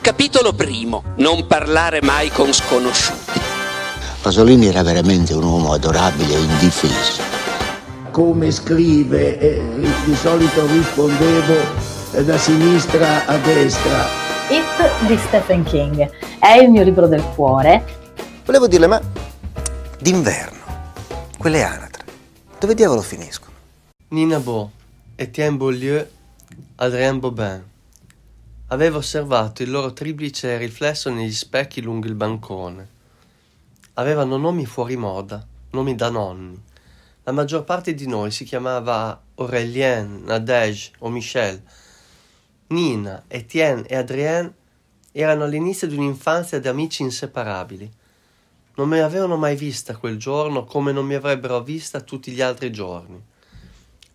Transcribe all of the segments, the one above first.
Capitolo primo. Non parlare mai con sconosciuti. Pasolini era veramente un uomo adorabile e indifeso. Come scrive, eh, di solito rispondevo eh, da sinistra a destra. It di Stephen King è il mio libro del cuore. Volevo dirle, ma d'inverno, quelle anatre, dove diavolo finiscono? Nina Beau, Etienne Beaulieu, Adrien Bobin. Avevo osservato il loro triplice riflesso negli specchi lungo il bancone. Avevano nomi fuori moda, nomi da nonni. La maggior parte di noi si chiamava Aurélien, Nadège o Michel. Nina, Etienne e Adrien erano all'inizio di un'infanzia di amici inseparabili. Non mi avevano mai vista quel giorno come non mi avrebbero vista tutti gli altri giorni.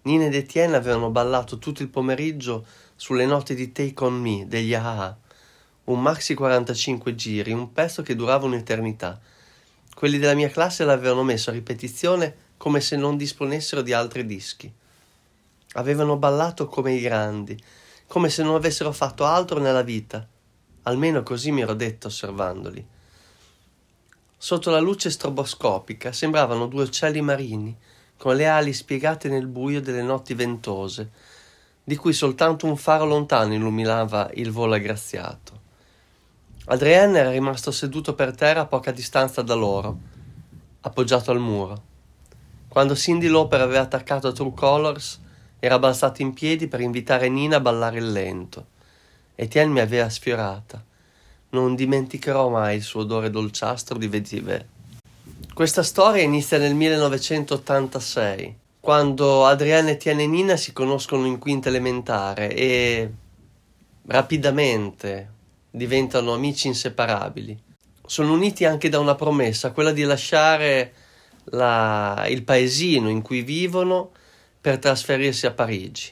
Nina ed Etienne avevano ballato tutto il pomeriggio sulle note di Take On Me degli AHA, un maxi 45 giri, un pezzo che durava un'eternità. Quelli della mia classe l'avevano messo a ripetizione come se non disponessero di altri dischi. Avevano ballato come i grandi, come se non avessero fatto altro nella vita. Almeno così mi ero detto osservandoli. Sotto la luce stroboscopica sembravano due uccelli marini, con le ali spiegate nel buio delle notti ventose, di cui soltanto un faro lontano illuminava il volo aggraziato. Adrien era rimasto seduto per terra a poca distanza da loro, appoggiato al muro. Quando Cindy Lauper aveva attaccato True Colors, era balzato in piedi per invitare Nina a ballare il lento. Etienne mi aveva sfiorata. Non dimenticherò mai il suo odore dolciastro di vetiver. Questa storia inizia nel 1986 quando Adriana, Etienne e Nina si conoscono in quinta elementare e rapidamente diventano amici inseparabili. Sono uniti anche da una promessa, quella di lasciare la, il paesino in cui vivono per trasferirsi a Parigi.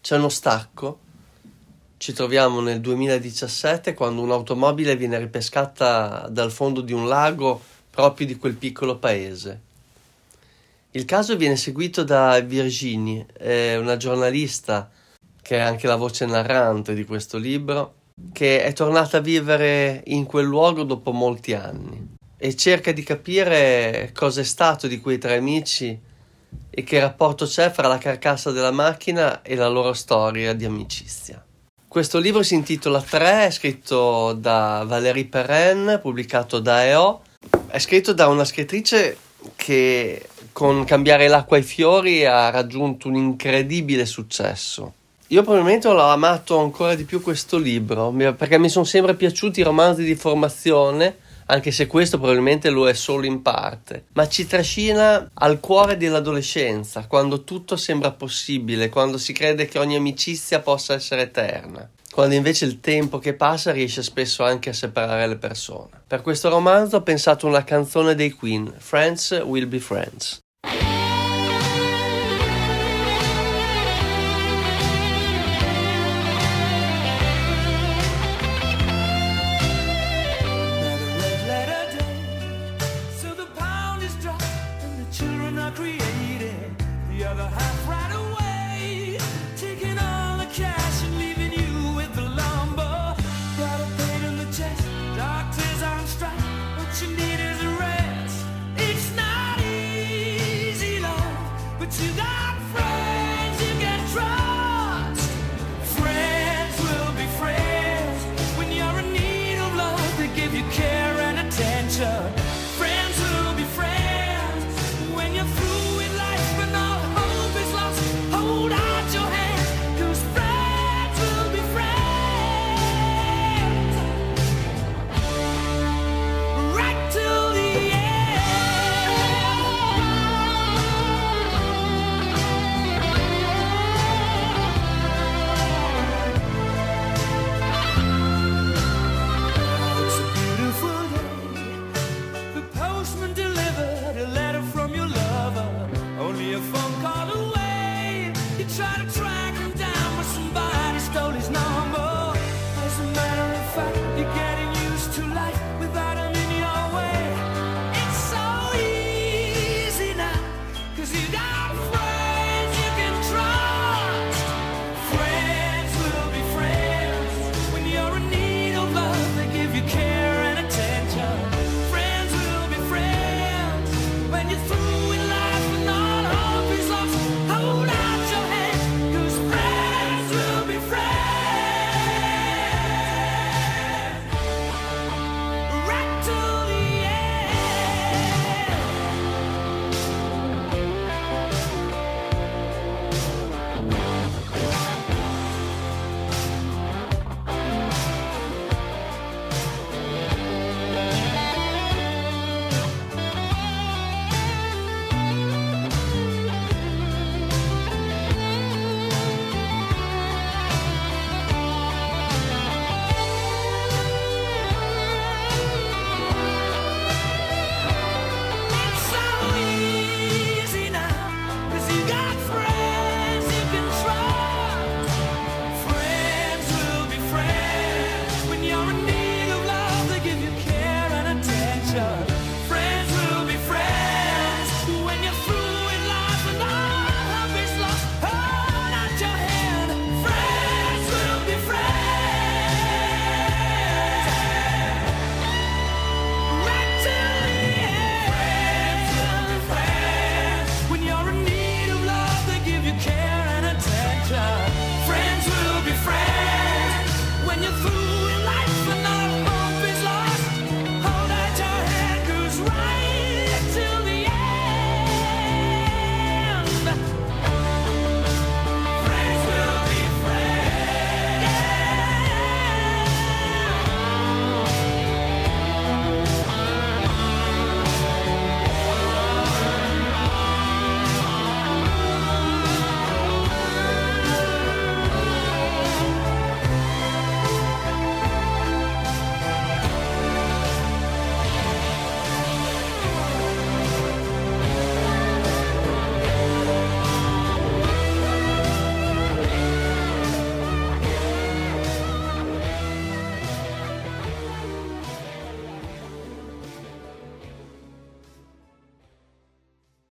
C'è uno stacco, ci troviamo nel 2017 quando un'automobile viene ripescata dal fondo di un lago proprio di quel piccolo paese. Il caso viene seguito da Virginie, una giornalista che è anche la voce narrante di questo libro, che è tornata a vivere in quel luogo dopo molti anni e cerca di capire cosa è stato di quei tre amici e che rapporto c'è fra la carcassa della macchina e la loro storia di amicizia. Questo libro si intitola Tre, è scritto da Valérie Perrin, pubblicato da EO. È scritto da una scrittrice che con Cambiare l'acqua ai fiori ha raggiunto un incredibile successo. Io probabilmente l'ho amato ancora di più questo libro, perché mi sono sempre piaciuti i romanzi di formazione, anche se questo probabilmente lo è solo in parte, ma ci trascina al cuore dell'adolescenza, quando tutto sembra possibile, quando si crede che ogni amicizia possa essere eterna quando invece il tempo che passa riesce spesso anche a separare le persone. Per questo romanzo ho pensato a una canzone dei Queen, Friends Will Be Friends.